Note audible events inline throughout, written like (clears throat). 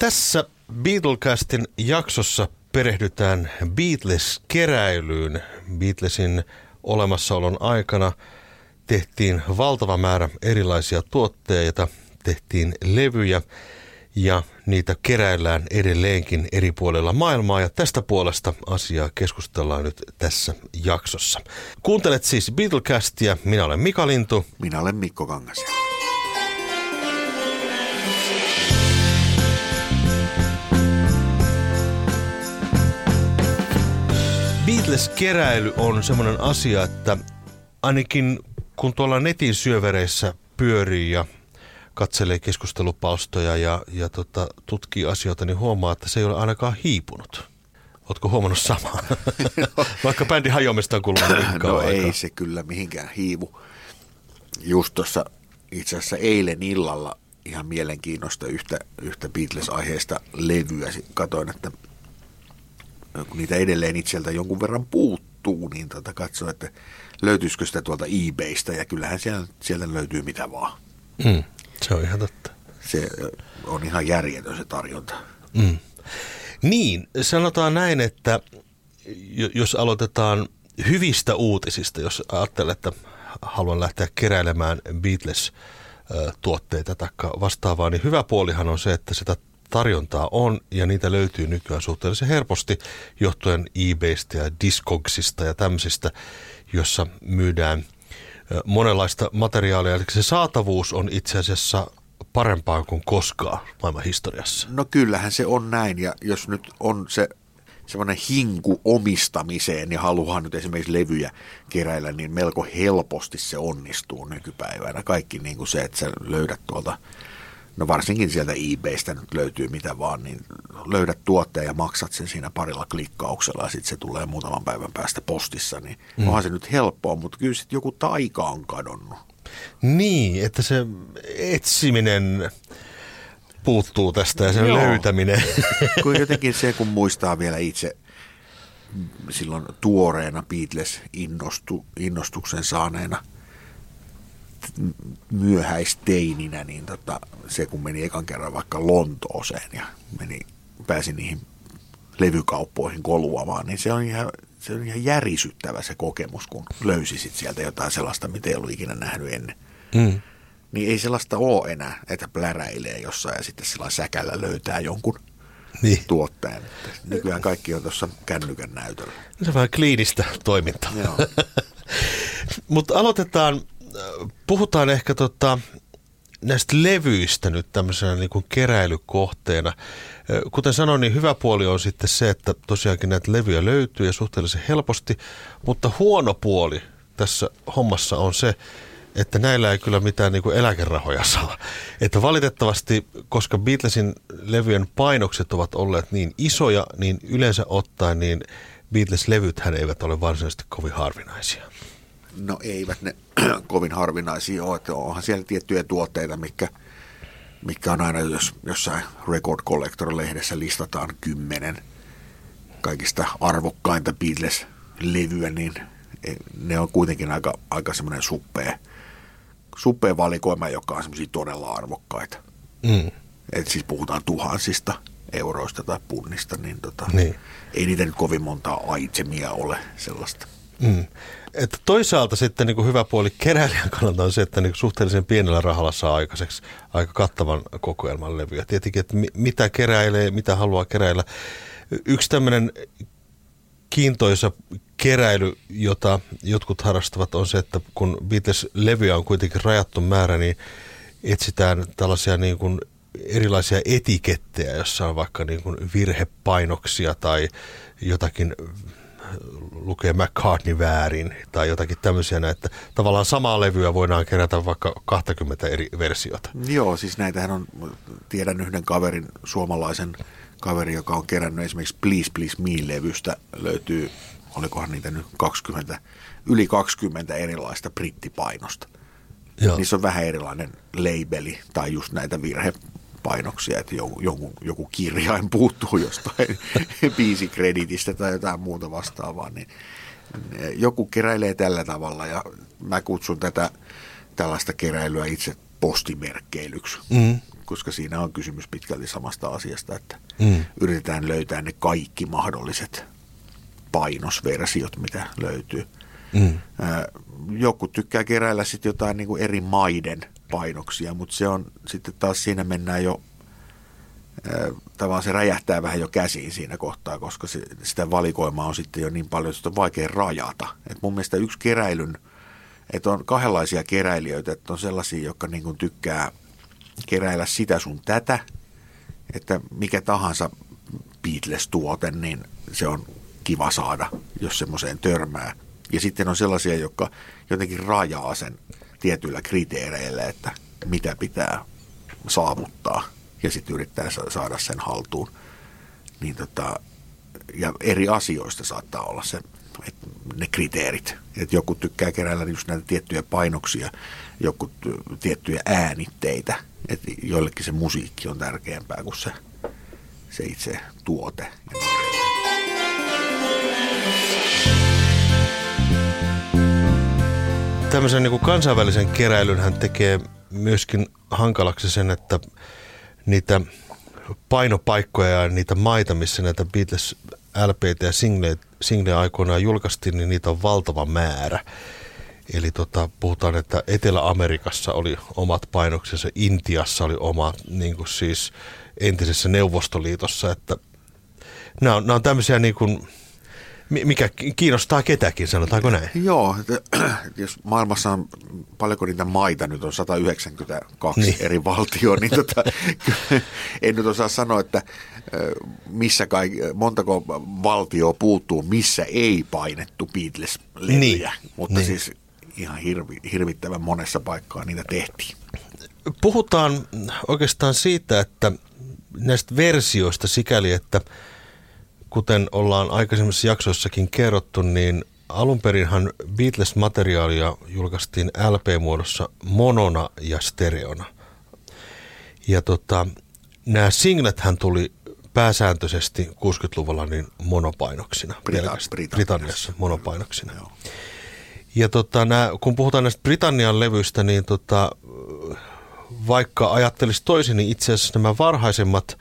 Tässä Beatlecastin jaksossa perehdytään Beatles-keräilyyn. Beatlesin olemassaolon aikana tehtiin valtava määrä erilaisia tuotteita, tehtiin levyjä ja niitä keräillään edelleenkin eri puolilla maailmaa ja tästä puolesta asiaa keskustellaan nyt tässä jaksossa. Kuuntelet siis Beatlecastia, minä olen Mika Lintu. Minä olen Mikko Kangas. Beatles-keräily on semmoinen asia, että ainakin kun tuolla netin syövereissä pyörii ja katselee keskustelupalstoja ja, ja tota, tutkii asioita, niin huomaa, että se ei ole ainakaan hiipunut. Oletko huomannut samaa? (laughs) Vaikka bändi hajoamista on kulunut niin No ei se kyllä mihinkään hiivu. Just tuossa itse asiassa eilen illalla ihan mielenkiinnosta yhtä, yhtä Beatles-aiheesta levyä. Katoin, että kun niitä edelleen itseltä jonkun verran puuttuu, niin tota katsoin, että löytyisikö sitä tuolta eBaystä. Ja kyllähän siellä, sieltä löytyy mitä vaan. Mm, se on ihan totta. Se on ihan järjetön se tarjonta. Mm. Niin, sanotaan näin, että jo- jos aloitetaan hyvistä uutisista, jos ajattelee, että haluan lähteä keräilemään Beatles-tuotteita tai vastaavaa, niin hyvä puolihan on se, että sitä tarjontaa on ja niitä löytyy nykyään suhteellisen helposti johtuen eBaystä ja Discogsista ja tämmöisistä, jossa myydään monenlaista materiaalia. Eli se saatavuus on itse asiassa parempaa kuin koskaan maailman historiassa. No kyllähän se on näin, ja jos nyt on se semmoinen hinku omistamiseen ja haluaa nyt esimerkiksi levyjä keräillä, niin melko helposti se onnistuu nykypäivänä. Kaikki niin kuin se, että sä löydät tuolta, no varsinkin sieltä eBaystä nyt löytyy mitä vaan, niin löydät tuotteen ja maksat sen siinä parilla klikkauksella ja sitten se tulee muutaman päivän päästä postissa, niin mm. onhan se nyt helppoa, mutta kyllä sitten joku taika on kadonnut. Niin, että se etsiminen puuttuu tästä ja sen Joo. löytäminen. (laughs) kun jotenkin se, kun (laughs) muistaa vielä itse silloin tuoreena Beatles innostu, innostuksen saaneena myöhäisteininä, niin tota, se kun meni ekan kerran vaikka Lontooseen ja meni, pääsi niihin levykauppoihin koluamaan, niin se on ihan, se on ihan järisyttävä se kokemus, kun löysisit sieltä jotain sellaista, mitä ei ollut ikinä nähnyt ennen. Mm. Niin ei sellaista ole enää, että pläräilee jossain ja sitten sillä säkällä löytää jonkun Niin. Että Nykyään kaikki on tuossa kännykän näytöllä. Se on vähän kliinistä toimintaa. (laughs) Mutta aloitetaan, puhutaan ehkä tota, näistä levyistä nyt tämmöisenä niin kuin keräilykohteena. Kuten sanoin, niin hyvä puoli on sitten se, että tosiaankin näitä levyjä löytyy ja suhteellisen helposti, mutta huono puoli tässä hommassa on se, että näillä ei kyllä mitään niin kuin eläkerahoja saa. Että valitettavasti, koska Beatlesin levyjen painokset ovat olleet niin isoja, niin yleensä ottaen niin Beatles-levythän eivät ole varsinaisesti kovin harvinaisia. No eivät ne (clears throat) kovin harvinaisia ole, että onhan siellä tiettyjä tuotteita, mikä, mikä on aina, jos jossain Record Collector-lehdessä listataan kymmenen kaikista arvokkainta Beatles-levyä, niin e- ne on kuitenkin aika, aika semmoinen suppea, suppea valikoima, joka on semmoisia todella arvokkaita. Mm. Et siis puhutaan tuhansista euroista tai punnista, niin, tota, Niin. ei niitä nyt kovin montaa itemia ole sellaista. Mm. Että toisaalta sitten niin kuin hyvä puoli keräilijän kannalta on se, että niin suhteellisen pienellä rahalla saa aikaiseksi aika kattavan kokoelman levyjä. Tietenkin, että mi- mitä keräilee, mitä haluaa keräillä. Yksi tämmöinen kiintoisa keräily, jota jotkut harrastavat, on se, että kun Beatles-levyjä on kuitenkin rajattu määrä, niin etsitään tällaisia niin kuin erilaisia etikettejä, jossa on vaikka niin kuin virhepainoksia tai jotakin lukee McCartney väärin tai jotakin tämmöisiä, että tavallaan samaa levyä voidaan kerätä vaikka 20 eri versiota. Joo, siis näitähän on, tiedän yhden kaverin, suomalaisen kaverin, joka on kerännyt esimerkiksi Please Please Me-levystä, löytyy, olikohan niitä nyt 20, yli 20 erilaista brittipainosta. Joo. Niissä on vähän erilainen labeli tai just näitä virhepainoksia, että joku, joku, joku kirjain puuttuu jostain (laughs) biisikreditistä tai jotain muuta vastaavaa, niin joku keräilee tällä tavalla ja mä kutsun tätä tällaista keräilyä itse postimerkkeilyksi. Mm. koska siinä on kysymys pitkälti samasta asiasta, että mm. yritetään löytää ne kaikki mahdolliset painosversiot, mitä löytyy. Mm. Joku tykkää keräillä sitten jotain niin kuin eri maiden painoksia, mutta se on sitten taas siinä mennään jo tavallaan se räjähtää vähän jo käsiin siinä kohtaa, koska se, sitä valikoimaa on sitten jo niin paljon, että on vaikea rajata. Et mun mielestä yksi keräilyn, että on kahdenlaisia keräilijöitä, että on sellaisia, jotka niin kuin tykkää keräillä sitä sun tätä, että mikä tahansa Beatles-tuote, niin se on kiva saada, jos semmoiseen törmää. Ja sitten on sellaisia, jotka jotenkin rajaa sen tietyillä kriteereillä, että mitä pitää saavuttaa ja sitten yrittää saada sen haltuun. Niin tota, ja eri asioista saattaa olla se, että ne kriteerit. Että joku tykkää keräillä just näitä tiettyjä painoksia, joku tiettyjä äänitteitä. Että joillekin se musiikki on tärkeämpää kuin se, se itse tuote. Tämmöisen niin kuin kansainvälisen keräilyn hän tekee myöskin hankalaksi sen, että niitä painopaikkoja ja niitä maita, missä näitä Beatles LPtä ja singleja aikoinaan julkaistiin, niin niitä on valtava määrä. Eli tota, puhutaan, että Etelä-Amerikassa oli omat painoksensa, Intiassa oli oma, niin kuin siis entisessä Neuvostoliitossa, että nämä on, nämä on tämmöisiä niin kuin, mikä kiinnostaa ketäkin, sanotaanko näin? Joo, (clears throat) jos maailmassa on paljonko niitä maita, nyt on 192 niin. eri valtioa, niin tota, (laughs) en nyt osaa sanoa, että missä kai, montako valtioa puuttuu, missä ei painettu Beatles-levyjä, niin. mutta niin. siis ihan hirvi, hirvittävän monessa paikkaa niitä tehtiin. Puhutaan oikeastaan siitä, että näistä versioista sikäli, että – kuten ollaan aikaisemmissa jaksoissakin kerrottu, niin alunperinhan Beatles-materiaalia julkaistiin LP-muodossa monona ja stereona. Ja tota, nämä singlethän tuli pääsääntöisesti 60-luvulla niin monopainoksina. Brita- Britanniassa, Britanniassa monopainoksina. Joo. Ja tota, nää, kun puhutaan näistä Britannian levyistä, niin tota, vaikka ajattelisi toisin, niin itse asiassa nämä varhaisemmat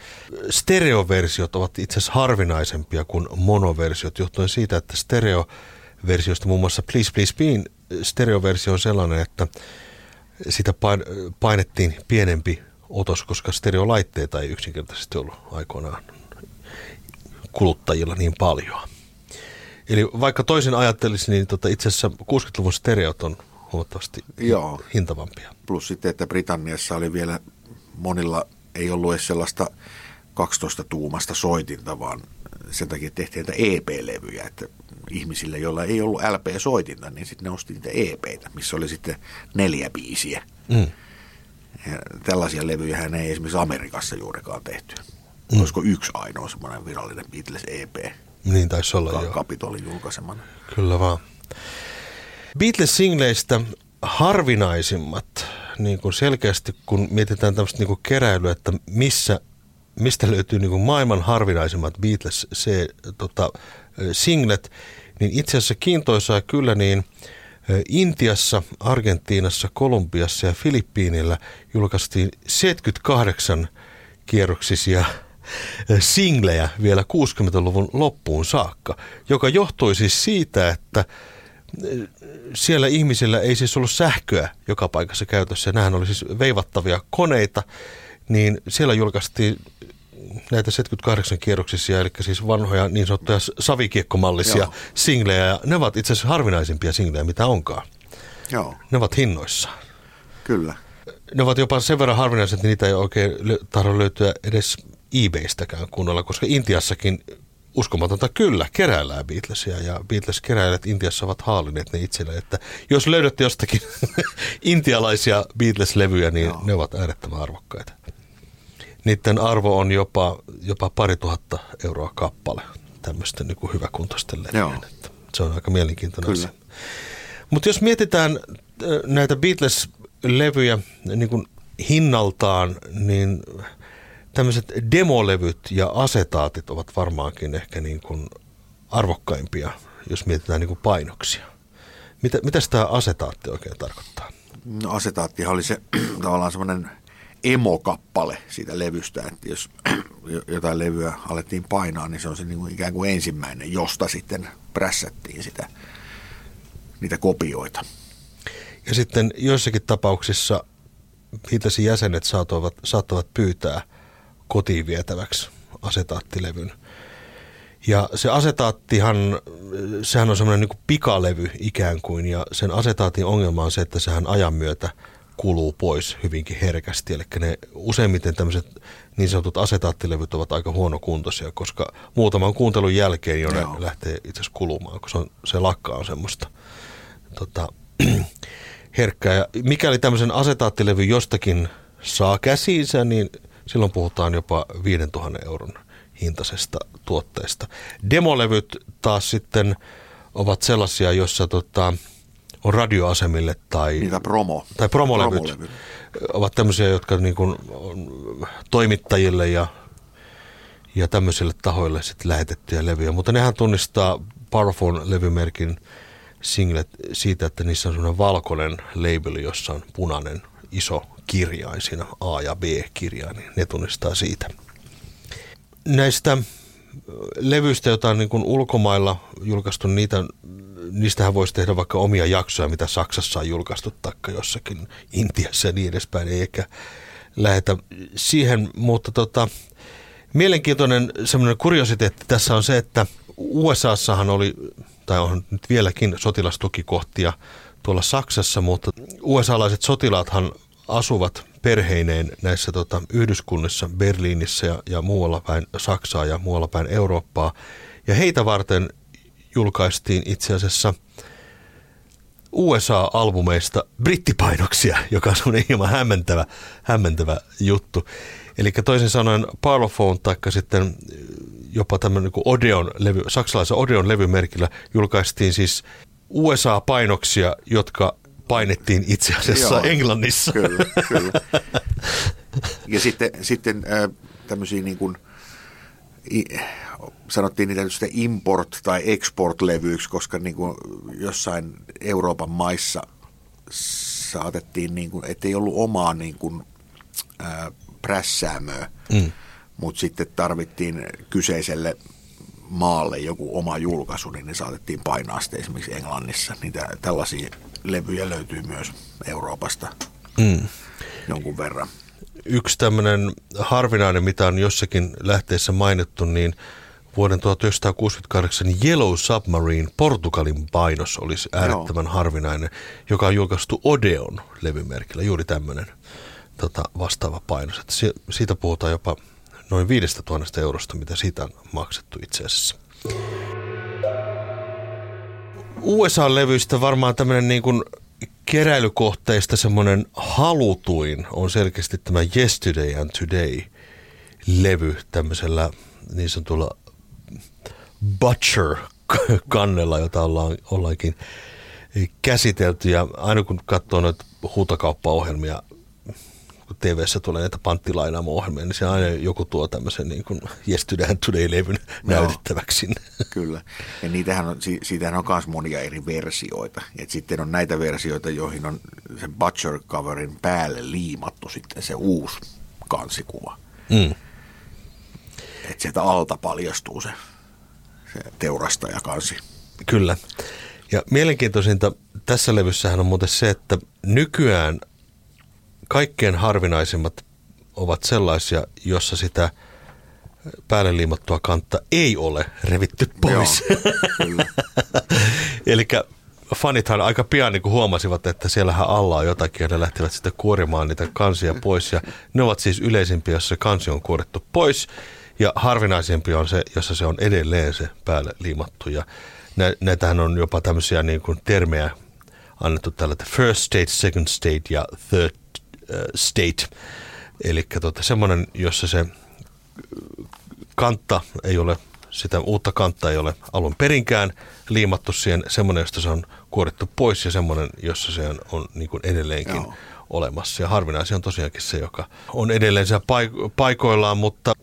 stereoversiot ovat itse asiassa harvinaisempia kuin monoversiot, johtuen siitä, että stereoversiosta muun muassa Please Please Bean stereoversio on sellainen, että sitä painettiin pienempi otos, koska stereolaitteita ei yksinkertaisesti ollut aikoinaan kuluttajilla niin paljon. Eli vaikka toisin ajattelisi, niin tota itse asiassa 60-luvun stereot on huomattavasti Joo. hintavampia. Plus sitten, että Britanniassa oli vielä monilla, ei ollut edes sellaista 12 tuumasta soitinta, vaan sen takia tehtiin näitä EP-levyjä, että ihmisille, joilla ei ollut LP-soitinta, niin sitten ne osti niitä EPitä, missä oli sitten neljä biisiä. Mm. Ja tällaisia levyjä ei esimerkiksi Amerikassa juurikaan tehty. Mm. Olisiko yksi ainoa semmoinen virallinen Beatles EP? Niin taisi olla, Ka- joo. Kapitolin julkaisemana. Kyllä vaan. Beatles-singleistä harvinaisimmat, niin kuin selkeästi kun mietitään tämmöistä niin kuin keräilyä, että missä, mistä löytyy niin kuin maailman harvinaisimmat Beatles se, tota, singlet, niin itse asiassa kiintoisaa kyllä niin Intiassa, Argentiinassa, Kolumbiassa ja Filippiinillä julkaistiin 78 kierroksisia singlejä vielä 60-luvun loppuun saakka, joka johtui siis siitä, että siellä ihmisillä ei siis ollut sähköä joka paikassa käytössä. Nämähän oli siis veivattavia koneita, niin siellä julkaistiin näitä 78 kierroksisia, eli siis vanhoja niin sanottuja savikiekkomallisia Joo. singlejä, ja ne ovat itse asiassa harvinaisimpia singlejä, mitä onkaan. Joo. Ne ovat hinnoissa. Kyllä. Ne ovat jopa sen verran harvinaiset, että niitä ei oikein tahdo löytyä edes eBaystäkään kunnolla, koska Intiassakin uskomatonta kyllä, keräillään Beatlesia ja Beatles-keräilijät Intiassa ovat haalineet ne itselleen, että jos löydätte jostakin (laughs) intialaisia Beatles-levyjä, niin Joo. ne ovat äärettömän arvokkaita. Niiden arvo on jopa, jopa pari tuhatta euroa kappale tämmöisten niin hyväkuntoisten levyjen. Se on aika mielenkiintoinen Kyllä. asia. Mutta jos mietitään näitä Beatles-levyjä niin kuin hinnaltaan, niin tämmöiset demolevyt ja asetaatit ovat varmaankin ehkä niin kuin arvokkaimpia, jos mietitään niin kuin painoksia. Mitä, mitä tämä asetaatti oikein tarkoittaa? No asetaattihan oli se (clears throat) tavallaan semmoinen emokappale siitä levystä, että jos (clears throat) jotain levyä alettiin painaa, niin se on se niin kuin ikään kuin ensimmäinen, josta sitten prässättiin sitä, niitä kopioita. Ja sitten joissakin tapauksissa Beatlesin jäsenet saattavat, saattavat pyytää kotiin vietäväksi asetaattilevyn. Ja se asetaattihan, sehän on semmoinen niin pikalevy ikään kuin, ja sen asetaatin ongelma on se, että sehän ajan myötä kuluu pois hyvinkin herkästi. Eli ne useimmiten tämmöiset niin sanotut asetaattilevyt ovat aika huonokuntoisia, koska muutaman kuuntelun jälkeen jo ne Joo. lähtee itse asiassa kulumaan, kun se, on, se lakka on semmoista tota, (clears throat) herkkää. Ja mikäli tämmöisen asetaattilevy jostakin saa käsiinsä, niin silloin puhutaan jopa 5000 euron hintaisesta tuotteesta. Demolevyt taas sitten ovat sellaisia, joissa tota, on radioasemille tai, Niitä promo. tai promolevyt, promolevyt ovat tämmöisiä, jotka niin kuin on toimittajille ja, ja tämmöisille tahoille sitten lähetettyjä levyjä. Mutta nehän tunnistaa Parphone-levymerkin singlet siitä, että niissä on semmoinen valkoinen label, jossa on punainen iso kirjain siinä A ja B-kirjain, niin ne tunnistaa siitä. Näistä levyistä, joita on niin kuin ulkomailla julkaistu, niitä, niistähän voisi tehdä vaikka omia jaksoja, mitä Saksassa on julkaistu, taikka jossakin Intiassa ja niin edespäin, ei ehkä lähetä siihen, mutta tota, mielenkiintoinen semmoinen kuriositeetti tässä on se, että USAssahan oli, tai on nyt vieläkin sotilastukikohtia tuolla Saksassa, mutta USA-laiset sotilaathan asuvat perheineen näissä tota, Yhdyskunnissa, Berliinissä ja, ja muualla päin Saksaa ja muualla päin Eurooppaa. Ja heitä varten julkaistiin itse asiassa USA-albumeista brittipainoksia, joka on hieman hämmentävä, hämmentävä juttu. Eli toisin sanoen Parlophone tai sitten jopa tämmöinen niin Odeon levy, saksalaisen Odeon levymerkillä julkaistiin siis USA-painoksia, jotka painettiin itse asiassa Joo, Englannissa. Kyllä, kyllä. (laughs) Ja sitten, sitten äh, tämmöisiä niin kuin, i, sanottiin niitä sitten import- tai export-levyiksi, koska niin kuin jossain Euroopan maissa saatettiin, niin kuin, ettei ollut omaa niin kuin, äh, prässäämöä, mm. mutta sitten tarvittiin kyseiselle maalle joku oma julkaisu, niin ne saatettiin painaa sitten esimerkiksi Englannissa. Niitä tällaisia levyjä löytyy myös Euroopasta mm. jonkun verran. Yksi tämmöinen harvinainen, mitä on jossakin lähteessä mainittu, niin vuoden 1968 Yellow Submarine Portugalin painos olisi äärettömän Joo. harvinainen, joka on julkaistu Odeon levymerkillä, juuri tämmöinen tota, vastaava painos. Että siitä puhutaan jopa noin 5000 eurosta, mitä siitä on maksettu itse asiassa. USA-levyistä varmaan tämmöinen niin kuin keräilykohteista semmoinen halutuin on selkeästi tämä Yesterday and Today-levy tämmöisellä niin sanotulla Butcher-kannella, jota ollaan, ollaankin käsitelty. Ja aina kun katsoo noita huutokauppaohjelmia kun tv tulee näitä panttilainaamo-ohjelmia, niin se aina joku tuo tämmöisen niin kuin Yesterday Today-levyn no, näytettäväksi. Kyllä. Ja niitähän on, siitähän on myös monia eri versioita. Et sitten on näitä versioita, joihin on sen Butcher coverin päälle liimattu sitten se uusi kansikuva. Mm. Että sieltä alta paljastuu se, se teurastaja kansi. Kyllä. Ja mielenkiintoisinta tässä levyssähän on muuten se, että nykyään kaikkein harvinaisimmat ovat sellaisia, jossa sitä päälle liimattua kantta ei ole revitty pois. (laughs) Eli fanithan aika pian niin huomasivat, että siellähän alla on jotakin ja ne lähtivät sitten kuorimaan niitä kansia pois. Ja ne ovat siis yleisimpiä, jos se kansi on kuorittu pois. Ja harvinaisempi on se, jossa se on edelleen se päälle liimattu. Ja näitähän on jopa tämmöisiä niin kuin termejä annettu tällä, first state, second state ja third state. Eli tota, semmoinen, jossa se kantta ei ole, sitä uutta kantta ei ole alun perinkään liimattu siihen, semmoinen, josta se on kuorittu pois ja semmoinen, jossa se on, on niin kuin edelleenkin Joo. olemassa. Ja harvinaisia on tosiaankin se, joka on edelleen siellä paik- paikoillaan, mutta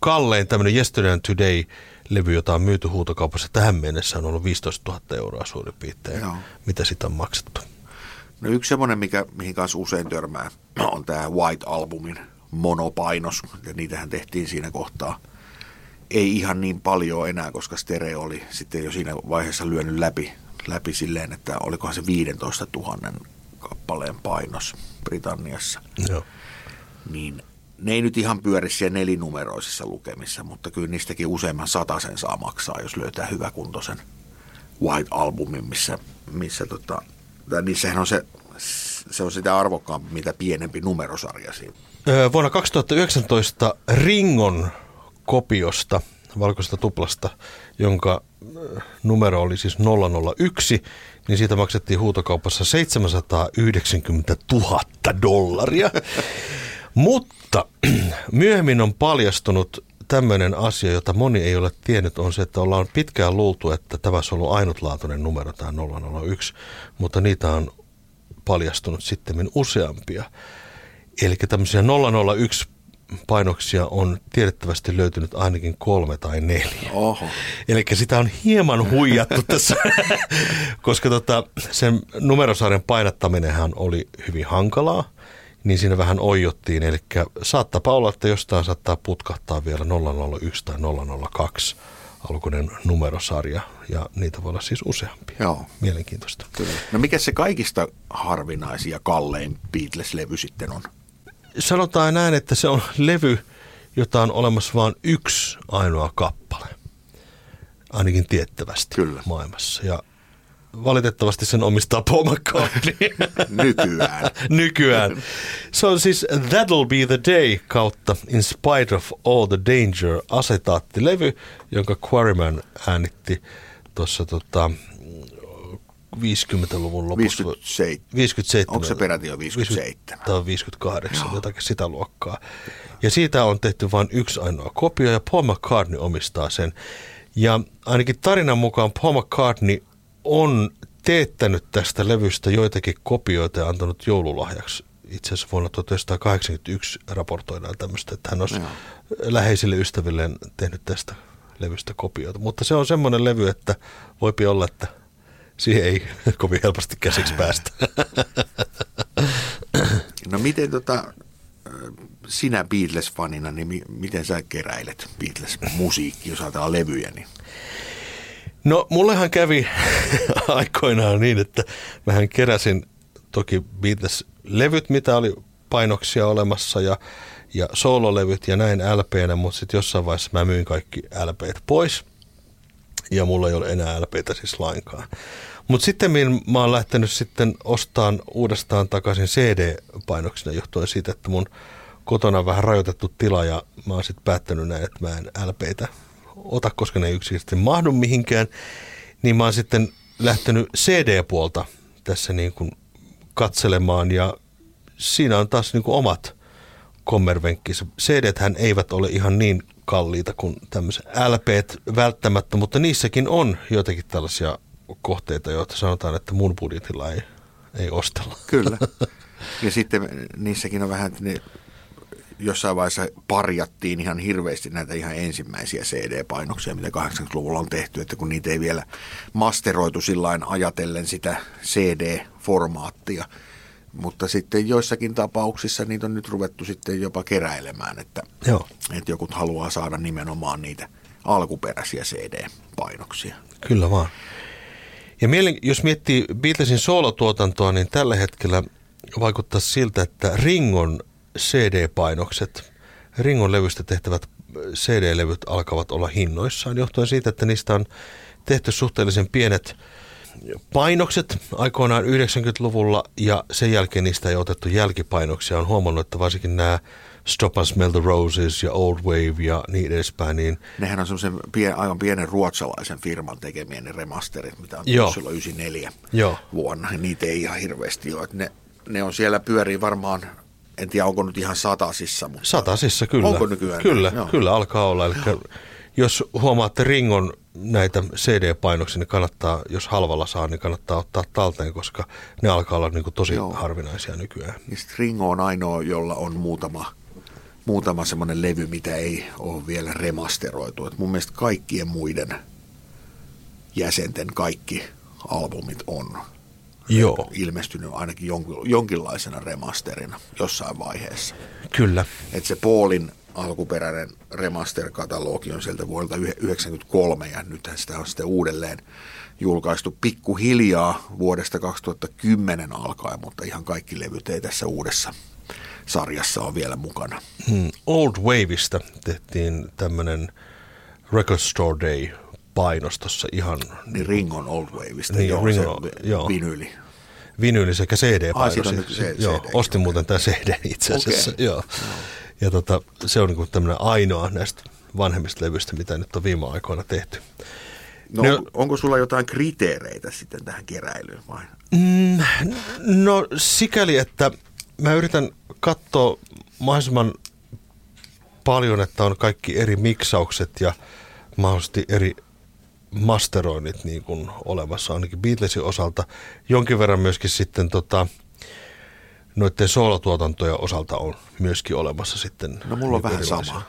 kallein tämmöinen Yesterday and Today levy, jota on myyty huutokaupassa tähän mennessä on ollut 15 000 euroa suurin piirtein, Joo. mitä sitä on maksettu. No yksi semmoinen, mikä, mihin kanssa usein törmää, (clears throat) on tämä White Albumin monopainos, ja niitähän tehtiin siinä kohtaa. Ei ihan niin paljon enää, koska stereo oli sitten jo siinä vaiheessa lyönyt läpi, läpi silleen, että olikohan se 15 000 kappaleen painos Britanniassa. Joo. Niin ne ei nyt ihan pyöri siellä nelinumeroisissa lukemissa, mutta kyllä niistäkin useamman sen saa maksaa, jos löytää hyväkuntoisen White Albumin, missä, missä tota, niissähän on se, se on sitä arvokkaampi, mitä pienempi numerosarja siinä. Vuonna 2019 Ringon kopiosta, valkoisesta tuplasta, jonka numero oli siis 001, niin siitä maksettiin huutokaupassa 790 000 dollaria. (laughs) Mutta (clears throat) myöhemmin on paljastunut tämmöinen asia, jota moni ei ole tiennyt, on se, että ollaan pitkään luultu, että tämä on ollut ainutlaatuinen numero, tämä 001, mutta niitä on paljastunut sitten useampia. Eli tämmöisiä 001 painoksia on tiedettävästi löytynyt ainakin kolme tai neljä. Oho. Eli sitä on hieman huijattu (laughs) tässä, koska tota, sen numerosarjan painattaminenhan oli hyvin hankalaa niin siinä vähän oijottiin. Eli saattaa olla, että jostain saattaa putkahtaa vielä 001 tai 002 alkuinen numerosarja, ja niitä voi olla siis useampia. Joo. Mielenkiintoista. Kyllä. No mikä se kaikista harvinaisin ja kallein Beatles-levy sitten on? Sanotaan näin, että se on levy, jota on olemassa vain yksi ainoa kappale. Ainakin tiettävästi Kyllä. maailmassa. Ja valitettavasti sen omistaa Paul McCartney. (laughs) Nykyään. Nykyään. Se on siis That'll Be The Day kautta In Spite of All The Danger asetaattilevy, jonka Quarryman äänitti tuossa tota, 50-luvun lopussa. 57. 57. Onko se peräti jo 57? Tai 58, Joo. jotakin sitä luokkaa. Ja siitä on tehty vain yksi ainoa kopio ja Paul McCartney omistaa sen. Ja ainakin tarinan mukaan Paul McCartney on teettänyt tästä levystä joitakin kopioita ja antanut joululahjaksi. Itse asiassa vuonna 1981 raportoidaan tämmöistä, että hän olisi Joo. läheisille ystävilleen tehnyt tästä levystä kopioita. Mutta se on semmoinen levy, että voipi olla, että siihen ei (laughs) kovin helposti käsiksi päästä. No miten tota, sinä Beatles-fanina, niin miten sä keräilet Beatles-musiikki, jos ajatellaan levyjä? Niin? No mullehan kävi (laughs) aikoinaan niin, että mähän keräsin toki Beatles-levyt, mitä oli painoksia olemassa ja, ja soololevyt ja näin LPnä, mutta sitten jossain vaiheessa mä myin kaikki LPt pois ja mulla ei ole enää LPtä siis lainkaan. Mutta sitten mä oon lähtenyt sitten ostamaan uudestaan takaisin CD-painoksina johtuen siitä, että mun kotona on vähän rajoitettu tila ja mä oon sitten päättänyt näin, että mä en LPtä ota, koska ne ei yksinkertaisesti mahdu mihinkään, niin mä oon sitten lähtenyt CD-puolta tässä niin kuin katselemaan ja siinä on taas niin kuin omat kommervenkkis. cd hän eivät ole ihan niin kalliita kuin tämmöiset LPt välttämättä, mutta niissäkin on joitakin tällaisia kohteita, joita sanotaan, että mun budjetilla ei, ei ostella. Kyllä. (laughs) Ja sitten niissäkin on vähän, ne jossain vaiheessa parjattiin ihan hirveästi näitä ihan ensimmäisiä CD-painoksia, mitä 80-luvulla on tehty, että kun niitä ei vielä masteroitu sillain ajatellen sitä CD-formaattia. Mutta sitten joissakin tapauksissa niitä on nyt ruvettu sitten jopa keräilemään, että, Joo. että joku haluaa saada nimenomaan niitä alkuperäisiä CD-painoksia. Kyllä vaan. Ja mielen, jos miettii Beatlesin soolotuotantoa, niin tällä hetkellä vaikuttaa siltä, että Ringon CD-painokset, Ringon levystä tehtävät CD-levyt alkavat olla hinnoissaan johtuen siitä, että niistä on tehty suhteellisen pienet painokset aikoinaan 90-luvulla ja sen jälkeen niistä ei otettu jälkipainoksia. On huomannut, että varsinkin nämä Stop and Smell the Roses ja Old Wave ja niin edespäin. Niin... Nehän on semmoisen pien, aivan pienen ruotsalaisen firman tekemiä ne remasterit, mitä on Joo. silloin 94 Joo. vuonna. Niitä ei ihan hirveästi ole. Ne, ne on siellä pyörii varmaan en tiedä onko nyt ihan satasissa. Mutta satasissa kyllä. Onko nykyään? Kyllä, Joo. kyllä alkaa olla. Eli jos huomaatte Ringon näitä CD-painoksia, niin kannattaa, jos halvalla saa, niin kannattaa ottaa talteen, koska ne alkaa olla niin kuin tosi Joo. harvinaisia nykyään. Ja Ringo on ainoa, jolla on muutama, muutama semmoinen levy, mitä ei ole vielä remasteroitu. Et mun mielestä kaikkien muiden jäsenten kaikki albumit on Joo. ilmestynyt ainakin jonkin, jonkinlaisena remasterina jossain vaiheessa. Kyllä. Että se Paulin alkuperäinen remaster-katalogi on sieltä vuodelta 1993 ja nythän sitä on sitten uudelleen julkaistu pikkuhiljaa vuodesta 2010 alkaen, mutta ihan kaikki levyt ei tässä uudessa sarjassa on vielä mukana. Hmm. Old Waveista tehtiin tämmöinen Record Store Day painostossa ihan... Niin Ringon Old Waveista, Niin, joo, Ringon- se joo. vinyli. vinyli sekä cd on nyt se- Joo, CD. ostin muuten tämän CD itse asiassa. Okei. Joo. Ja tota, se on niinku tämmöinen ainoa näistä vanhemmista levyistä, mitä nyt on viime aikoina tehty. No, Ne- on, onko sulla jotain kriteereitä sitten tähän keräilyyn vai? Mm, no sikäli, että mä yritän katsoa mahdollisimman paljon, että on kaikki eri miksaukset ja mahdollisesti eri masteroinnit niin kuin olemassa, ainakin Beatlesin osalta. Jonkin verran myöskin sitten tota, noiden soolotuotantojen osalta on myöskin olemassa sitten. No mulla on vähän sama.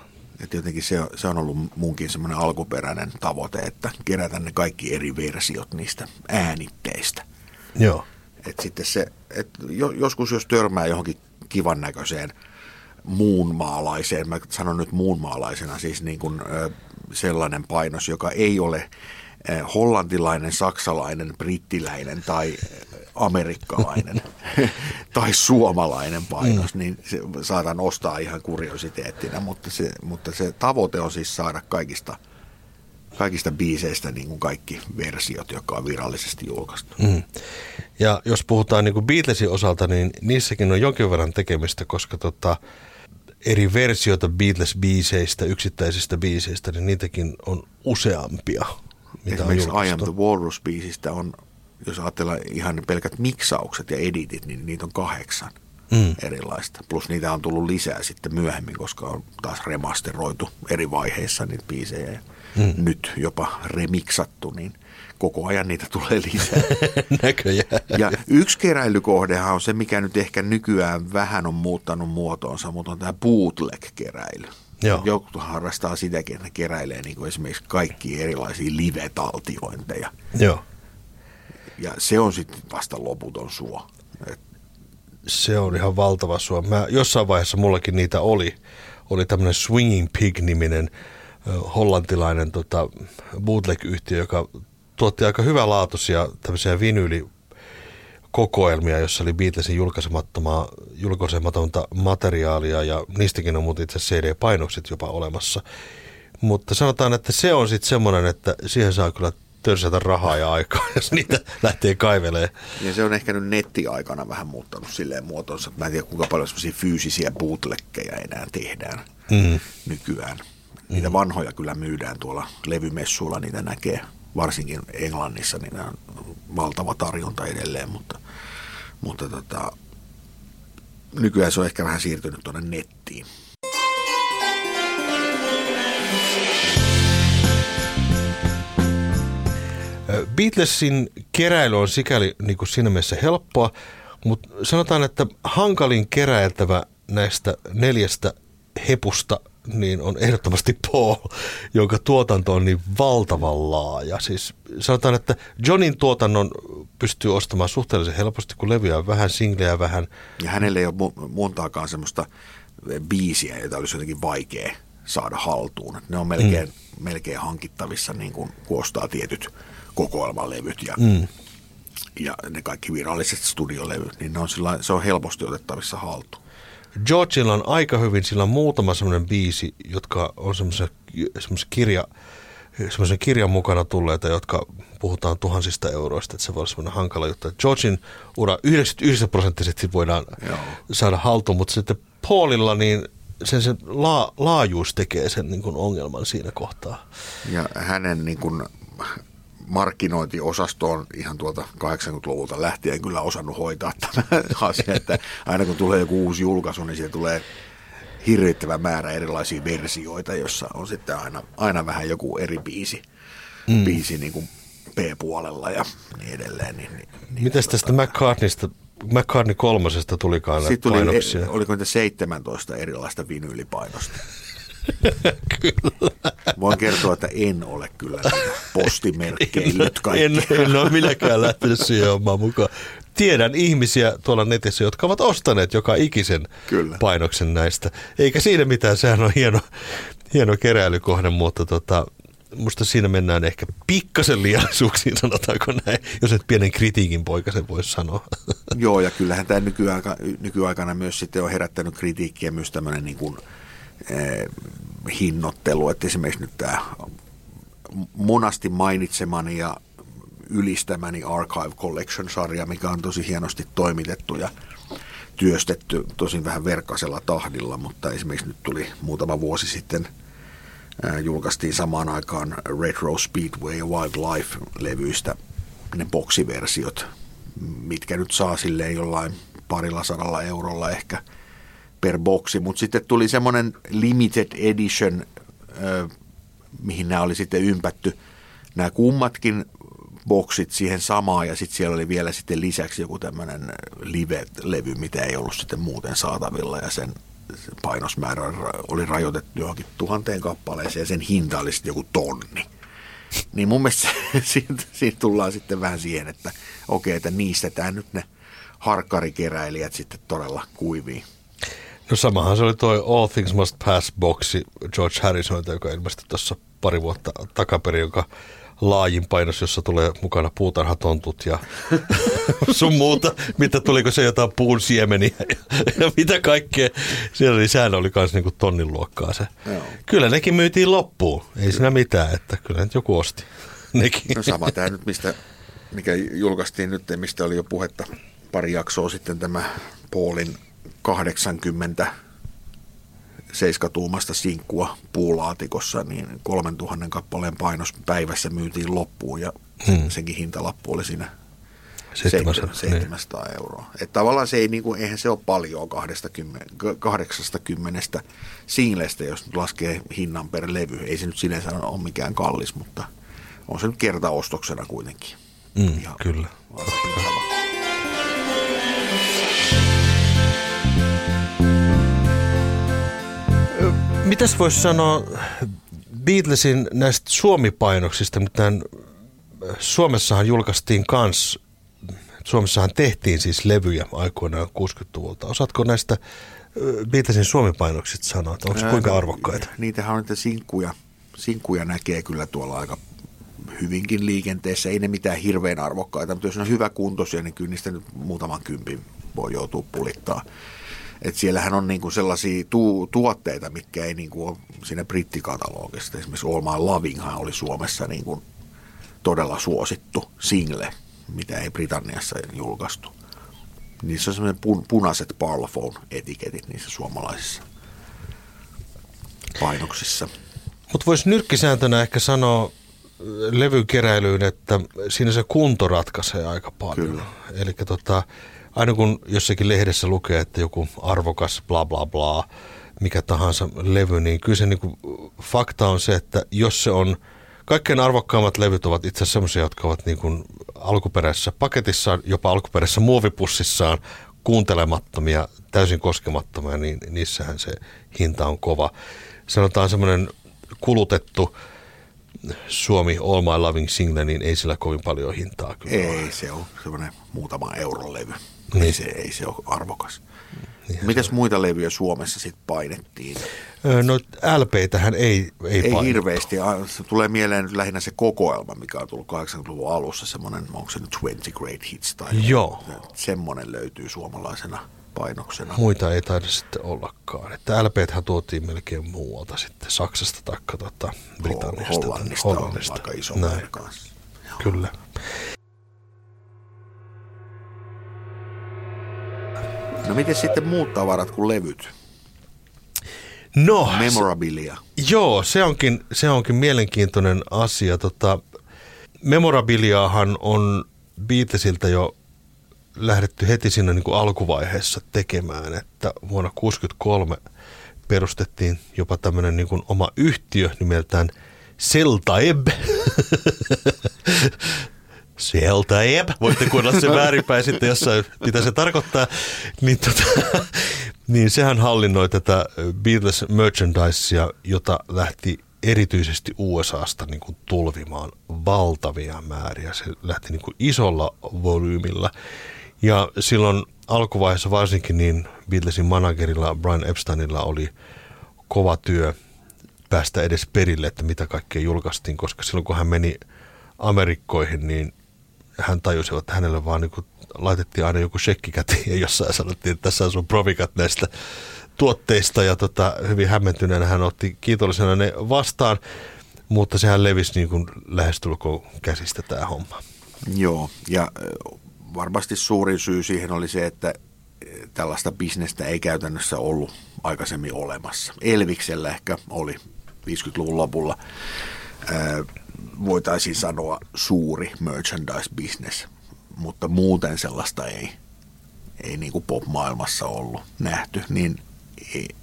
Että jotenkin se, se on ollut munkin semmoinen alkuperäinen tavoite, että kerätä ne kaikki eri versiot niistä äänitteistä. Joo. Et sitten se, et jo, joskus jos törmää johonkin kivan näköiseen muunmaalaiseen, mä sanon nyt muunmaalaisena siis niin kuin, sellainen painos, joka ei ole ö, hollantilainen, saksalainen, brittiläinen tai ö, amerikkalainen (laughs) tai suomalainen painos, niin se saatan ostaa ihan kuriositeettina, mutta se, mutta se tavoite on siis saada kaikista, kaikista biiseistä niin kuin kaikki versiot, jotka on virallisesti julkaistu. Mm. Ja jos puhutaan niin kuin Beatlesin osalta, niin niissäkin on jonkin verran tekemistä, koska tota, eri versioita Beatles-biiseistä, yksittäisistä biiseistä, niin niitäkin on useampia, mitä on Esimerkiksi I Am the Walrus-biisistä on, jos ajatellaan ihan pelkät miksaukset ja editit, niin niitä on kahdeksan Mm. erilaista. Plus niitä on tullut lisää sitten myöhemmin, koska on taas remasteroitu eri vaiheissa niitä biisejä. Mm. Nyt jopa remiksattu, niin koko ajan niitä tulee lisää. (laughs) Näköjään. Ja yksi keräilykohdehan on se, mikä nyt ehkä nykyään vähän on muuttanut muotoonsa, mutta on tämä bootleg-keräily. Joo. Joku harrastaa sitäkin, että ne keräilee niin kuin esimerkiksi kaikki erilaisia live-taltiointeja. Joo. Ja se on sitten vasta loputon suo. Et Se on ihan valtava sua. Mä, jossain vaiheessa mullakin niitä oli. Oli tämmöinen Swinging Pig-niminen hollantilainen tota, bootleg-yhtiö, joka tuotti aika hyvälaatuisia tämmöisiä vinyylikokoelmia, jossa oli Beatlesin julkaisemattomaa, julkaisematonta materiaalia ja niistäkin on muuten itse CD-painokset jopa olemassa. Mutta sanotaan, että se on sitten semmoinen, että siihen saa kyllä törsätä rahaa ja aikaa, (laughs) jos niitä lähtee kaivelemaan. Ja se on ehkä nyt nettiaikana vähän muuttanut silleen muotonsa. että Mä en tiedä, kuinka paljon semmoisia fyysisiä bootleggeja enää tehdään Mm. nykyään. Niitä vanhoja kyllä myydään tuolla levymessuilla, niitä näkee. Varsinkin Englannissa niin on valtava tarjonta edelleen, mutta, mutta tota, nykyään se on ehkä vähän siirtynyt tuonne nettiin. Beatlesin keräily on sikäli niin kuin siinä mielessä helppoa, mutta sanotaan, että hankalin keräiltävä näistä neljästä hepusta niin on ehdottomasti Paul, jonka tuotanto on niin valtavan laaja. Siis sanotaan, että Johnin tuotannon pystyy ostamaan suhteellisen helposti, kun levyjä on vähän, singlejä vähän. Ja hänelle ei ole montaakaan semmoista biisiä, jota olisi jotenkin vaikea saada haltuun. Ne on melkein, mm. melkein hankittavissa, niin kuin, kun ostaa tietyt kokoelmalevyt ja, mm. ja ne kaikki viralliset studiolevyt, niin ne on sillä, se on helposti otettavissa haltuun. Georgilla on aika hyvin, sillä on muutama semmoinen biisi, jotka on semmoisen kirja, semmoisen kirjan mukana tulleita, jotka puhutaan tuhansista euroista, että se voi olla semmoinen hankala juttu. Georgin ura 99 prosenttisesti voidaan Joo. saada haltuun, mutta sitten Paulilla niin sen, sen la, laajuus tekee sen niin kuin ongelman siinä kohtaa. Ja hänen niin kuin, markkinointiosasto on ihan tuolta 80-luvulta lähtien kyllä osannut hoitaa tämä (laughs) asia, että aina kun tulee joku uusi julkaisu, niin siellä tulee hirvittävä määrä erilaisia versioita, jossa on sitten aina, aina vähän joku eri biisi, mm. biisi niin kuin B-puolella ja niin edelleen. Niin, niin, niin Mitäs tästä McCartneysta, McCartney kolmosesta tulikaan Sitten tuli, painoksia? oliko niitä 17 erilaista vinyylipainosta? Kyllä. Voin kertoa, että en ole kyllä postimerkkeillyt kaikki. En, en ole minäkään lähtenyt siihen hommaan mukaan. tiedän ihmisiä tuolla netissä, jotka ovat ostaneet joka ikisen Kyllä. painoksen näistä. Eikä siinä mitään, sehän on hieno, hieno keräilykohde, mutta tota, musta siinä mennään ehkä pikkasen liiallisuuksiin, sanotaanko näin, jos et pienen kritiikin poikasen voisi sanoa. Joo, ja kyllähän tämä nykyaika, nykyaikana myös sitten on herättänyt kritiikkiä myös tämmöinen niin kuin, hinnoittelu, että esimerkiksi nyt tämä monasti mainitsemani ja ylistämäni Archive Collection-sarja, mikä on tosi hienosti toimitettu ja työstetty tosin vähän verkkaisella tahdilla, mutta esimerkiksi nyt tuli muutama vuosi sitten julkaistiin samaan aikaan Retro Speedway ja Wildlife-levyistä ne boksiversiot, mitkä nyt saa silleen jollain parilla sadalla eurolla ehkä per boksi, mutta sitten tuli semmoinen limited edition, mihin nämä oli sitten ympätty nämä kummatkin boksit siihen samaan ja sitten siellä oli vielä sitten lisäksi joku tämmöinen live-levy, mitä ei ollut sitten muuten saatavilla ja sen painosmäärä oli rajoitettu johonkin tuhanteen kappaleeseen ja sen hinta oli sitten joku tonni. Niin mun mielestä (laughs) siitä, siitä tullaan sitten vähän siihen, että okei, että niistetään nyt ne harkkarikeräilijät sitten todella kuiviin. No samahan se oli toi All Things Must Pass boksi George Harrisonilta, joka ilmestyi tuossa pari vuotta takaperin, joka laajin painos, jossa tulee mukana puutarhatontut ja (laughs) sun muuta. Mitä tuliko se jotain puun siemeniä ja, ja mitä kaikkea. Siellä oli, sehän oli myös niinku tonnin luokkaa se. Joo. Kyllä nekin myytiin loppuun. Ei siinä mitään, että kyllä nyt joku osti. (laughs) Nekin. No sama tämä nyt, mistä, mikä julkaistiin nyt, mistä oli jo puhetta pari jaksoa sitten tämä Paulin 80 seiskatuumasta sinkkua puulaatikossa, niin 3000 kappaleen painos päivässä myytiin loppuun ja Hmm. senkin hintalappu oli siinä 700, 700 euroa. Että tavallaan se ei, niin kuin, eihän se ole paljon 20, 80 singlestä, jos nyt laskee hinnan per levy. Ei se nyt sinänsä ole mikään kallis, mutta on se nyt kertaostoksena kuitenkin. Mm, Ihan kyllä. aivan Mitäs voisi sanoa Beatlesin näistä Suomi-painoksista, mitään Suomessahan julkaistiin kans, Suomessahan tehtiin siis levyjä aikoinaan 60-luvulta. Osaatko näistä Beatlesin Suomi-painoksista sanoa, että onko kuinka Ää, arvokkaita? Niitähän on niitä sinkkuja. Sinkkuja näkee kyllä tuolla aika hyvinkin liikenteessä. Ei ne mitään hirveän arvokkaita, mutta jos ne on hyvä kuntoisia, niin kyllä niistä nyt muutaman kympin voi joutua pulittaa. Et siellähän on niinku sellaisia tu- tuotteita, mitkä ei niinku ole siinä brittikatalogissa. Esimerkiksi All My Lovinghan oli Suomessa niinku todella suosittu single, mitä ei Britanniassa julkaistu. Niissä on semmoinen pun- punaiset Parlophone-etiketit niissä suomalaisissa painoksissa. Mutta voisi nyrkkisääntönä ehkä sanoa ö, levykeräilyyn, että siinä se kunto ratkaisee aika paljon. Eli tota, aina kun jossakin lehdessä lukee, että joku arvokas bla bla bla, mikä tahansa levy, niin kyllä se niinku, fakta on se, että jos se on, kaikkein arvokkaimmat levyt ovat itse asiassa sellaisia, jotka ovat niinku alkuperäisessä paketissaan, jopa alkuperäisessä muovipussissaan, kuuntelemattomia, täysin koskemattomia, niin niissähän se hinta on kova. Sanotaan semmoinen kulutettu Suomi All My Loving Single, niin ei sillä kovin paljon hintaa kyllä ole. Ei, se on semmoinen muutama euron levy. Niin. Ei, se, ei se ole arvokas. Niinhän Mitäs muita levyjä Suomessa sitten painettiin? No LPtähän ei, ei, Ei painettu. hirveästi. Se Tulee mieleen nyt lähinnä se kokoelma, mikä on tullut 80-luvun alussa. Semmoinen, onko se nyt 20 Great Hits tai Joo. semmoinen löytyy suomalaisena painoksena. Muita ei taida sitten ollakaan. Että LPthän tuotiin melkein muualta sitten, Saksasta tai tota, Britanniasta. Hollannista, Hollannista on aika iso. Kyllä. No miten sitten muut tavarat kuin levyt? No, Memorabilia. Joo, se onkin, se onkin mielenkiintoinen asia. Tota, memorabiliaahan on Beatlesilta jo lähdetty heti siinä niin kuin alkuvaiheessa tekemään, että vuonna 1963 perustettiin jopa tämmöinen niin kuin oma yhtiö nimeltään Seltaeb. (laughs) Seltaeb, voitte kuunnella se (laughs) väärinpäin sitten jossain, mitä se tarkoittaa. Niin, tota, (laughs) niin sehän hallinnoi tätä Beatles merchandisea, jota lähti erityisesti USAsta niin kuin tulvimaan valtavia määriä. Se lähti niin kuin isolla volyymilla. Ja silloin alkuvaiheessa varsinkin niin Beatlesin managerilla Brian Epsteinilla oli kova työ päästä edes perille, että mitä kaikkea julkaistiin, koska silloin kun hän meni Amerikkoihin, niin hän tajusi, että hänelle vaan niin laitettiin aina joku shekki käteen (laughs) ja jossain sanottiin, että tässä on sun provikat näistä tuotteista ja tota, hyvin hämmentyneenä hän otti kiitollisena ne vastaan, mutta sehän levisi niin kuin lähestulkoon käsistä tämä homma. Joo, ja varmasti suurin syy siihen oli se, että tällaista bisnestä ei käytännössä ollut aikaisemmin olemassa. Elviksellä ehkä oli 50-luvun lopulla, voitaisiin sanoa suuri merchandise-business, mutta muuten sellaista ei, ei niin kuin pop-maailmassa ollut nähty, niin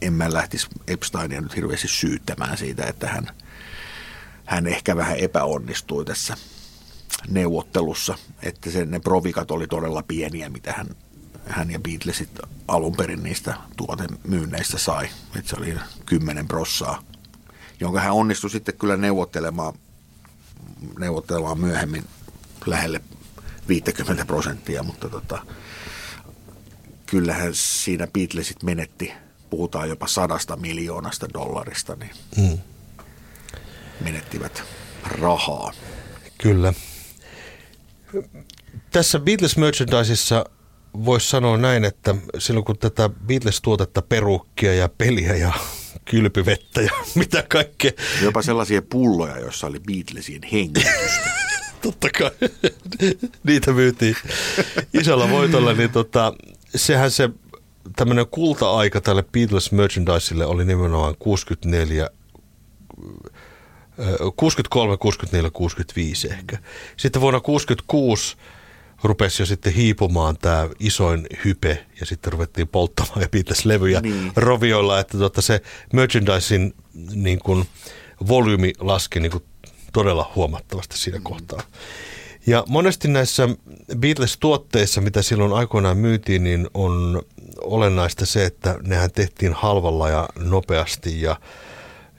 en mä lähtisi Epsteinia nyt hirveästi syyttämään siitä, että hän, hän ehkä vähän epäonnistui tässä neuvottelussa, että sen, ne provikat oli todella pieniä, mitä hän, hän ja Beatlesit alun perin niistä tuotemyynneistä sai. Että se oli 10 prossaa, jonka hän onnistui sitten kyllä neuvottelemaan, neuvottelemaan myöhemmin lähelle 50 prosenttia, mutta tota, kyllähän siinä Beatlesit menetti, puhutaan jopa sadasta miljoonasta dollarista, niin mm. menettivät rahaa. Kyllä. Tässä Beatles merchandiseissa voisi sanoa näin, että silloin kun tätä Beatles-tuotetta, perukkia ja peliä ja kylpyvettä ja (laughs) mitä kaikkea. Jopa sellaisia pulloja, joissa oli Beatlesien hengitystä. (laughs) Totta kai. (laughs) Niitä myytiin isolla voitolla, niin tota, sehän se tämmöinen kulta-aika tälle Beatles merchandiselle oli nimenomaan 64 63, 64, 65 ehkä. Sitten vuonna 66 rupesi jo sitten hiipumaan tämä isoin hype ja sitten ruvettiin polttamaan ja Beatles-levyjä niin. rovioilla, että tota se merchandisin niin kuin, volyymi laski niin kuin todella huomattavasti siinä mm. kohtaa. Ja monesti näissä Beatles-tuotteissa, mitä silloin aikoinaan myytiin, niin on olennaista se, että nehän tehtiin halvalla ja nopeasti ja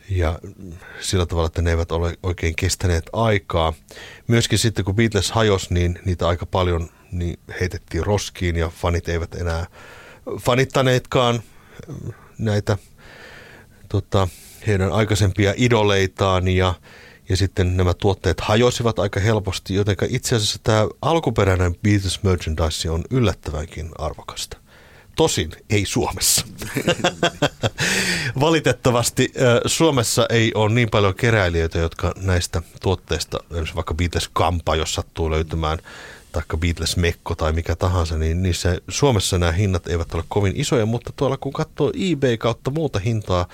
ja sillä tavalla, että ne eivät ole oikein kestäneet aikaa. Myöskin sitten kun Beatles hajosi, niin niitä aika paljon niin heitettiin roskiin ja fanit eivät enää fanittaneetkaan näitä tota, heidän aikaisempia idoleitaan ja, ja sitten nämä tuotteet hajosivat aika helposti, joten itse asiassa tämä alkuperäinen Beatles merchandise on yllättävänkin arvokasta. Tosin ei Suomessa. Valitettavasti Suomessa ei ole niin paljon keräilijöitä, jotka näistä tuotteista, esimerkiksi vaikka Beatles Kampa, jos sattuu löytymään, tai Beatles Mekko tai mikä tahansa, niin niissä Suomessa nämä hinnat eivät ole kovin isoja, mutta tuolla kun katsoo eBay kautta muuta hintaa,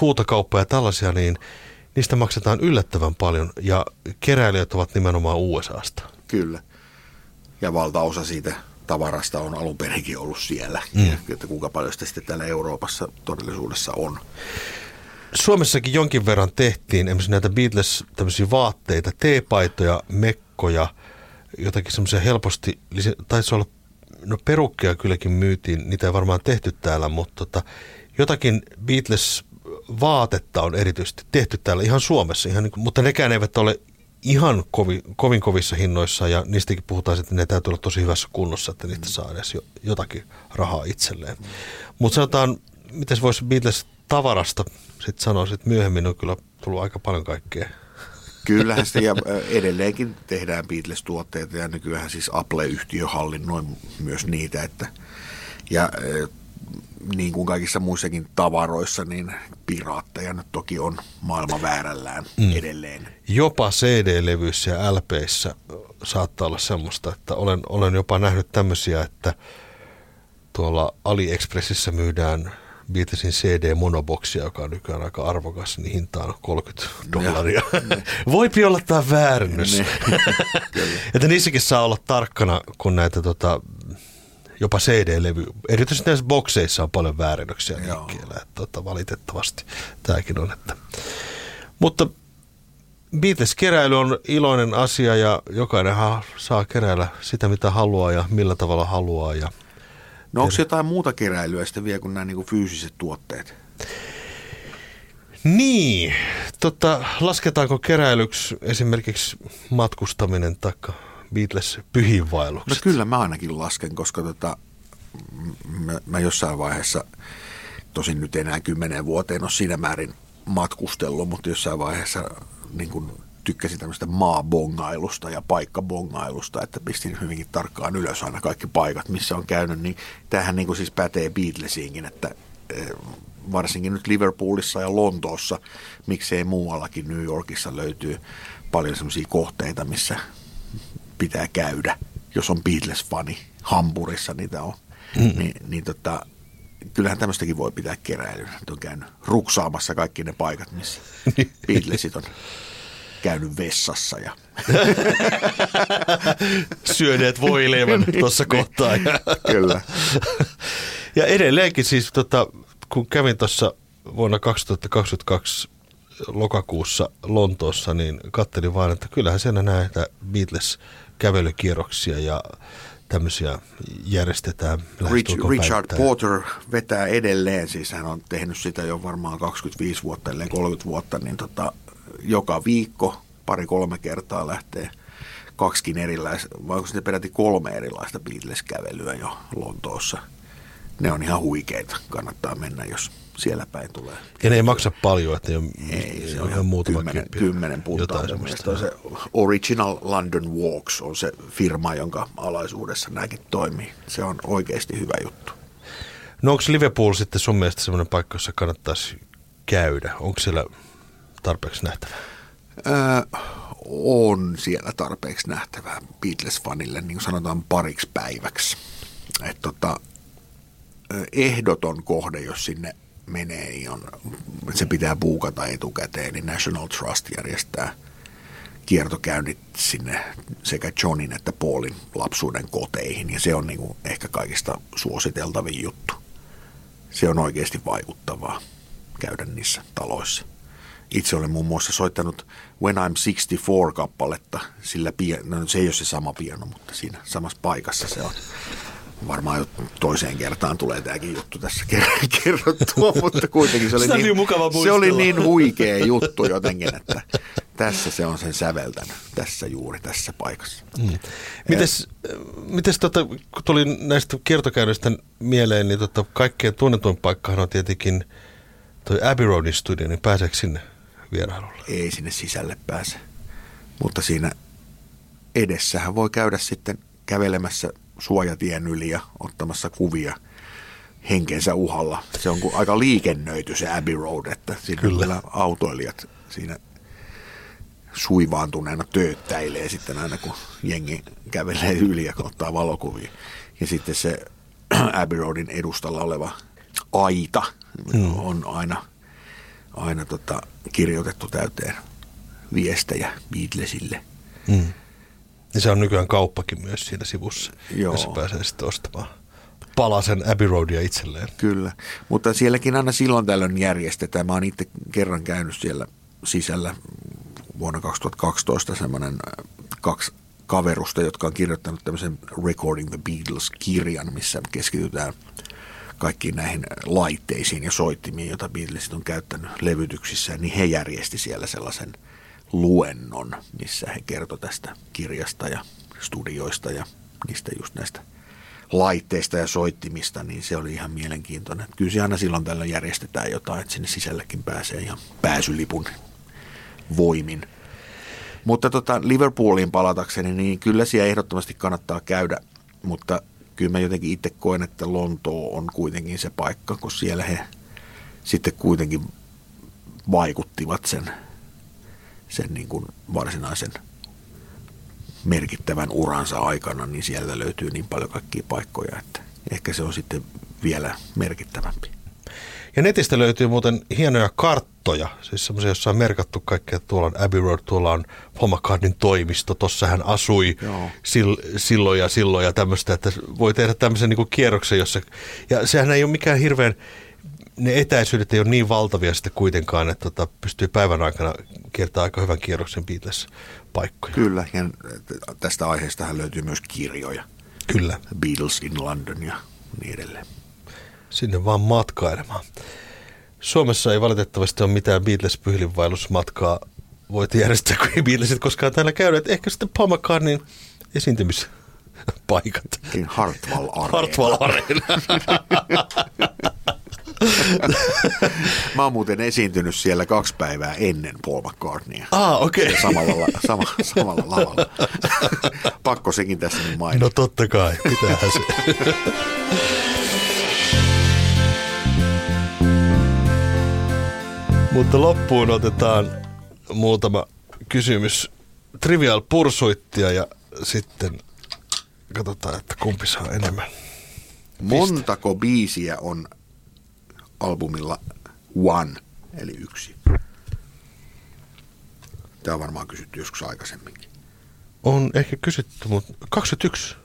huutokauppa ja tällaisia, niin niistä maksetaan yllättävän paljon ja keräilijät ovat nimenomaan USAsta. Kyllä. Ja valtaosa siitä tavarasta on alun perinkin ollut siellä, mm. ja, että kuinka paljon sitä sitten täällä Euroopassa todellisuudessa on. Suomessakin jonkin verran tehtiin esimerkiksi näitä Beatles tämmöisiä vaatteita, teepaitoja, mekkoja, jotakin semmoisia helposti, taisi olla, no perukkeja kylläkin myytiin, niitä ei varmaan tehty täällä, mutta tota, jotakin Beatles vaatetta on erityisesti tehty täällä ihan Suomessa, ihan niin kuin, mutta nekään eivät ole ihan kovin, kovin kovissa hinnoissa ja niistäkin puhutaan, että ne täytyy olla tosi hyvässä kunnossa, että niistä saa edes jotakin rahaa itselleen. Mutta sanotaan, miten voisi Beatles tavarasta sitten sanoa, että myöhemmin on kyllä tullut aika paljon kaikkea. Kyllähän sitä ja edelleenkin tehdään Beatles-tuotteita ja nykyään siis Apple-yhtiö hallinnoi myös niitä, että ja niin kuin kaikissa muissakin tavaroissa, niin piraatteja nyt toki on maailman väärällään mm. edelleen. Jopa CD-levyissä ja LPissä saattaa olla semmoista, että olen, olen jopa nähnyt tämmöisiä, että tuolla AliExpressissä myydään Beatlesin CD-monoboksia, joka on nykyään aika arvokas, niin hinta on 30 dollaria. (laughs) Voipi olla tämä väärennys. (laughs) että niissäkin saa olla tarkkana, kun näitä tota, jopa CD-levy. Erityisesti näissä bokseissa on paljon väärennöksiä liikkeellä. Että, tota, valitettavasti tämäkin on. Että. Mutta Beatles-keräily on iloinen asia ja jokainen saa keräillä sitä, mitä haluaa ja millä tavalla haluaa. Ja no onko jotain muuta keräilyä sitten vielä kuin nämä niin kuin fyysiset tuotteet? Niin, tota, lasketaanko keräilyksi esimerkiksi matkustaminen tai Beatles No pyhinvaellukset? kyllä mä ainakin lasken, koska tota, mä, mä jossain vaiheessa, tosin nyt enää kymmenen vuoteen ole siinä määrin matkustellut, mutta jossain vaiheessa niin kun tykkäsin tämmöistä maabongailusta ja paikkabongailusta, että pistin hyvinkin tarkkaan ylös aina kaikki paikat, missä on käynyt, niin tämähän niin siis pätee Beatlesiinkin, että eh, varsinkin nyt Liverpoolissa ja Lontoossa, miksei muuallakin New Yorkissa löytyy paljon semmoisia kohteita, missä pitää käydä, jos on Beatles-fani. Hampurissa niitä on. Mm. Niin, niin tota, kyllähän tämmöistäkin voi pitää keräilyn. Nyt on käynyt ruksaamassa kaikki ne paikat, missä (laughs) Beatlesit on käynyt vessassa. Ja... (laughs) Syöneet voileivän tuossa kohtaa. Ja, (laughs) Kyllä. ja edelleenkin siis, tota, kun kävin tuossa vuonna 2022 lokakuussa Lontoossa, niin katselin vaan, että kyllähän siellä näitä Beatles-kävelykierroksia ja tämmöisiä järjestetään Rich, Richard päivittäin. Porter vetää edelleen, siis hän on tehnyt sitä jo varmaan 25 vuotta, ellei 30 vuotta, niin tota, joka viikko pari-kolme kertaa lähtee kaksikin erilaista, vai onko sitten peräti kolme erilaista Beatles-kävelyä jo Lontoossa. Ne on ihan huikeita, kannattaa mennä, jos siellä päin tulee. Ja ne ei maksa paljon, että ei ole, Ei, se on on ihan muutama kymmenen, kymmenen puntaa. On se Original London Walks on se firma, jonka alaisuudessa nämäkin toimii. Se on oikeasti hyvä juttu. No onko Liverpool sitten sun mielestä semmoinen paikka, jossa kannattaisi käydä? Onko siellä tarpeeksi nähtävää? Öö, on siellä tarpeeksi nähtävää Beatles-fanille, niin kuin sanotaan pariksi päiväksi. Et tota, ehdoton kohde, jos sinne menee, niin on, se pitää buukata etukäteen, niin National Trust järjestää kiertokäynnit sinne sekä Johnin että Paulin lapsuuden koteihin, ja se on niin kuin ehkä kaikista suositeltavin juttu. Se on oikeasti vaikuttavaa käydä niissä taloissa. Itse olen muun muassa soittanut When I'm 64-kappaletta, sillä pia- no, se ei ole se sama piano, mutta siinä samassa paikassa se on. Varmaan jo toiseen kertaan tulee tämäkin juttu tässä ker- (laughs) kerrottua, mutta kuitenkin se oli, on niin mukava se oli niin huikea juttu jotenkin, että tässä se on sen säveltänyt, tässä juuri tässä paikassa. Mm. Mites, mites tota, kun tuli näistä kiertokäynnistä mieleen, niin tota, kaikkein tunnetuin paikkahan on tietenkin toi Abbey Roadin studio, niin pääseekö sinne vierailulle? ei sinne sisälle pääse. Mutta siinä edessähän voi käydä sitten kävelemässä suojatien yli ja ottamassa kuvia henkensä uhalla. Se on kuin aika liikennöity se Abbey Road, että siinä Kyllä. kyllä autoilijat siinä suivaantuneena tööttäilee sitten aina, kun jengi kävelee yli ja ottaa valokuvia. Ja sitten se (clears throat) Abbey Roadin edustalla oleva aita mm. on aina, aina tota, kirjoitettu täyteen viestejä Beatlesille. Mm. Ja se on nykyään kauppakin myös siinä sivussa, Joo. jossa pääsee sitten ostamaan palasen Abbey Roadia itselleen. Kyllä, mutta sielläkin aina silloin tällöin järjestetään. Mä oon itse kerran käynyt siellä sisällä vuonna 2012 semmoinen äh, kaksi kaverusta, jotka on kirjoittanut tämmöisen Recording the Beatles-kirjan, missä keskitytään kaikkiin näihin laitteisiin ja soittimiin, joita Beatlesit on käyttänyt levytyksissä, niin he järjesti siellä sellaisen luennon, missä he kertoi tästä kirjasta ja studioista ja niistä just näistä laitteista ja soittimista, niin se oli ihan mielenkiintoinen. Kyllä se aina silloin tällöin järjestetään jotain, että sinne sisällekin pääsee ihan pääsylipun voimin. Mutta tota, Liverpooliin palatakseni, niin kyllä siellä ehdottomasti kannattaa käydä, mutta kyllä mä jotenkin itse koen, että Lontoo on kuitenkin se paikka, kun siellä he sitten kuitenkin vaikuttivat sen, sen niin kuin varsinaisen merkittävän uransa aikana, niin sieltä löytyy niin paljon kaikkia paikkoja, että ehkä se on sitten vielä merkittävämpi. Ja netistä löytyy muuten hienoja karttoja, siis semmoisia, joissa on merkattu kaikkea. Tuolla on Abbey Road, tuolla on Paul McCartneyn toimisto, tossa hän asui Joo. sil, silloin ja silloin ja tämmöistä, että voi tehdä tämmöisen niin kierroksen, jossa, ja sehän ei ole mikään hirveän, ne etäisyydet ei ole niin valtavia sitten kuitenkaan, että tota, pystyy päivän aikana kiertämään aika hyvän kierroksen Beatles-paikkoja. Kyllä, ja tästä aiheestahan löytyy myös kirjoja. Kyllä, Beatles in London ja niin edelleen. sinne vaan matkailemaan. Suomessa ei valitettavasti ole mitään Beatles-pyhilinvaellusmatkaa voitu järjestää, kun ei Beatlesit koskaan täällä käydä. Et ehkä sitten Paul McCartneyn esiintymispaikat. Niin Hartwall Arena. Hartwall Arena. (laughs) (laughs) Mä oon muuten esiintynyt siellä kaksi päivää ennen Paul McCartneya. Ah, okei. Okay. Samalla, la- sama, samalla lavalla. (laughs) Pakko sekin tässä nyt mainita. No totta kai, pitäähän se. (laughs) Mutta loppuun otetaan muutama kysymys Trivial Pursuittia ja sitten katsotaan, että kumpi saa enemmän. Montako biisiä on albumilla One, eli yksi? Tämä on varmaan kysytty joskus aikaisemminkin. On ehkä kysytty, mutta 21,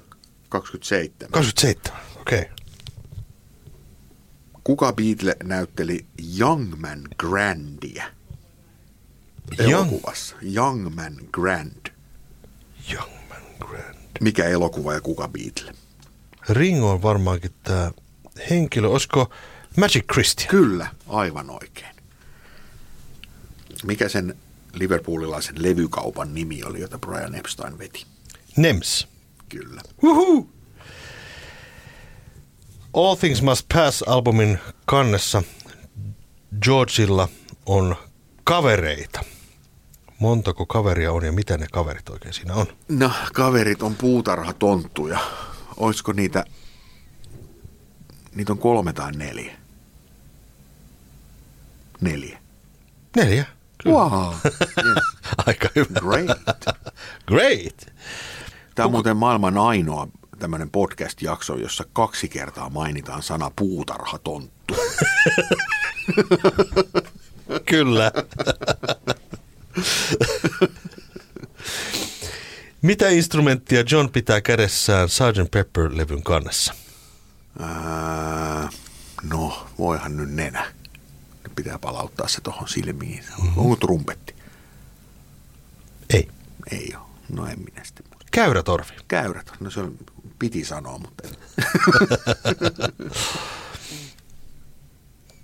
27. 27, okei. Okay. Kuka Beatle näytteli Youngman Grandia Young, elokuvassa? Youngman Grand. Youngman Grand. Mikä elokuva ja kuka Beatle? Ringo on varmaankin tämä henkilö, olisiko Magic Christian? Kyllä, aivan oikein. Mikä sen liverpoolilaisen levykaupan nimi oli, jota Brian Epstein veti? Nems. Kyllä. Woohoo! All Things Must Pass-albumin kannessa Georgilla on kavereita. Montako kaveria on ja mitä ne kaverit oikein siinä on? No, kaverit on puutarhatonttuja. Olisiko niitä, niitä on kolme tai neljä? Neljä. Neljä. Wow. (laughs) Aika hyvä. Great. Great. Tämä on muuten maailman ainoa tämmöinen podcast-jakso, jossa kaksi kertaa mainitaan sana puutarhatonttu. (laughs) Kyllä. Mitä instrumenttia John pitää kädessään Sgt. Pepper-levyn kannessa? Ää, no, voihan nyt nenä. Pitää palauttaa se tuohon silmiin. Onko trumpetti? Ei. Ei ole. No en minä sitten. Käyrätorvi. Käyrät. No se on, piti sanoa, mutta en.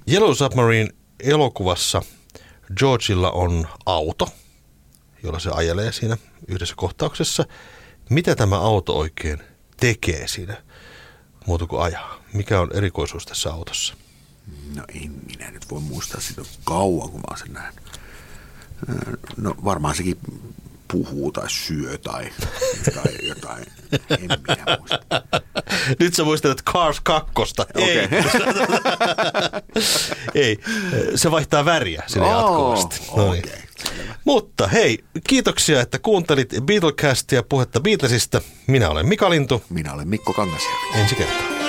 (laughs) Yellow Submarine elokuvassa Georgeilla on auto, jolla se ajelee siinä yhdessä kohtauksessa. Mitä tämä auto oikein tekee siinä muuta kuin ajaa? Mikä on erikoisuus tässä autossa? No en minä nyt voi muistaa sitä kauan, kun mä oon sen nähnyt. Ää, No varmaan sekin puhuu tai syö tai jotain. jotain. En minä muista. Nyt sä muistelet Cars 2. Ei. Okei. (laughs) Ei. Se vaihtaa väriä sinne Oo, jatkuvasti. No niin. selvä. Mutta hei, kiitoksia, että kuuntelit Beatlecastia puhetta Beatlesista. Minä olen Mika Lintu. Minä olen Mikko Kangasjärvi. Ensi kertaa.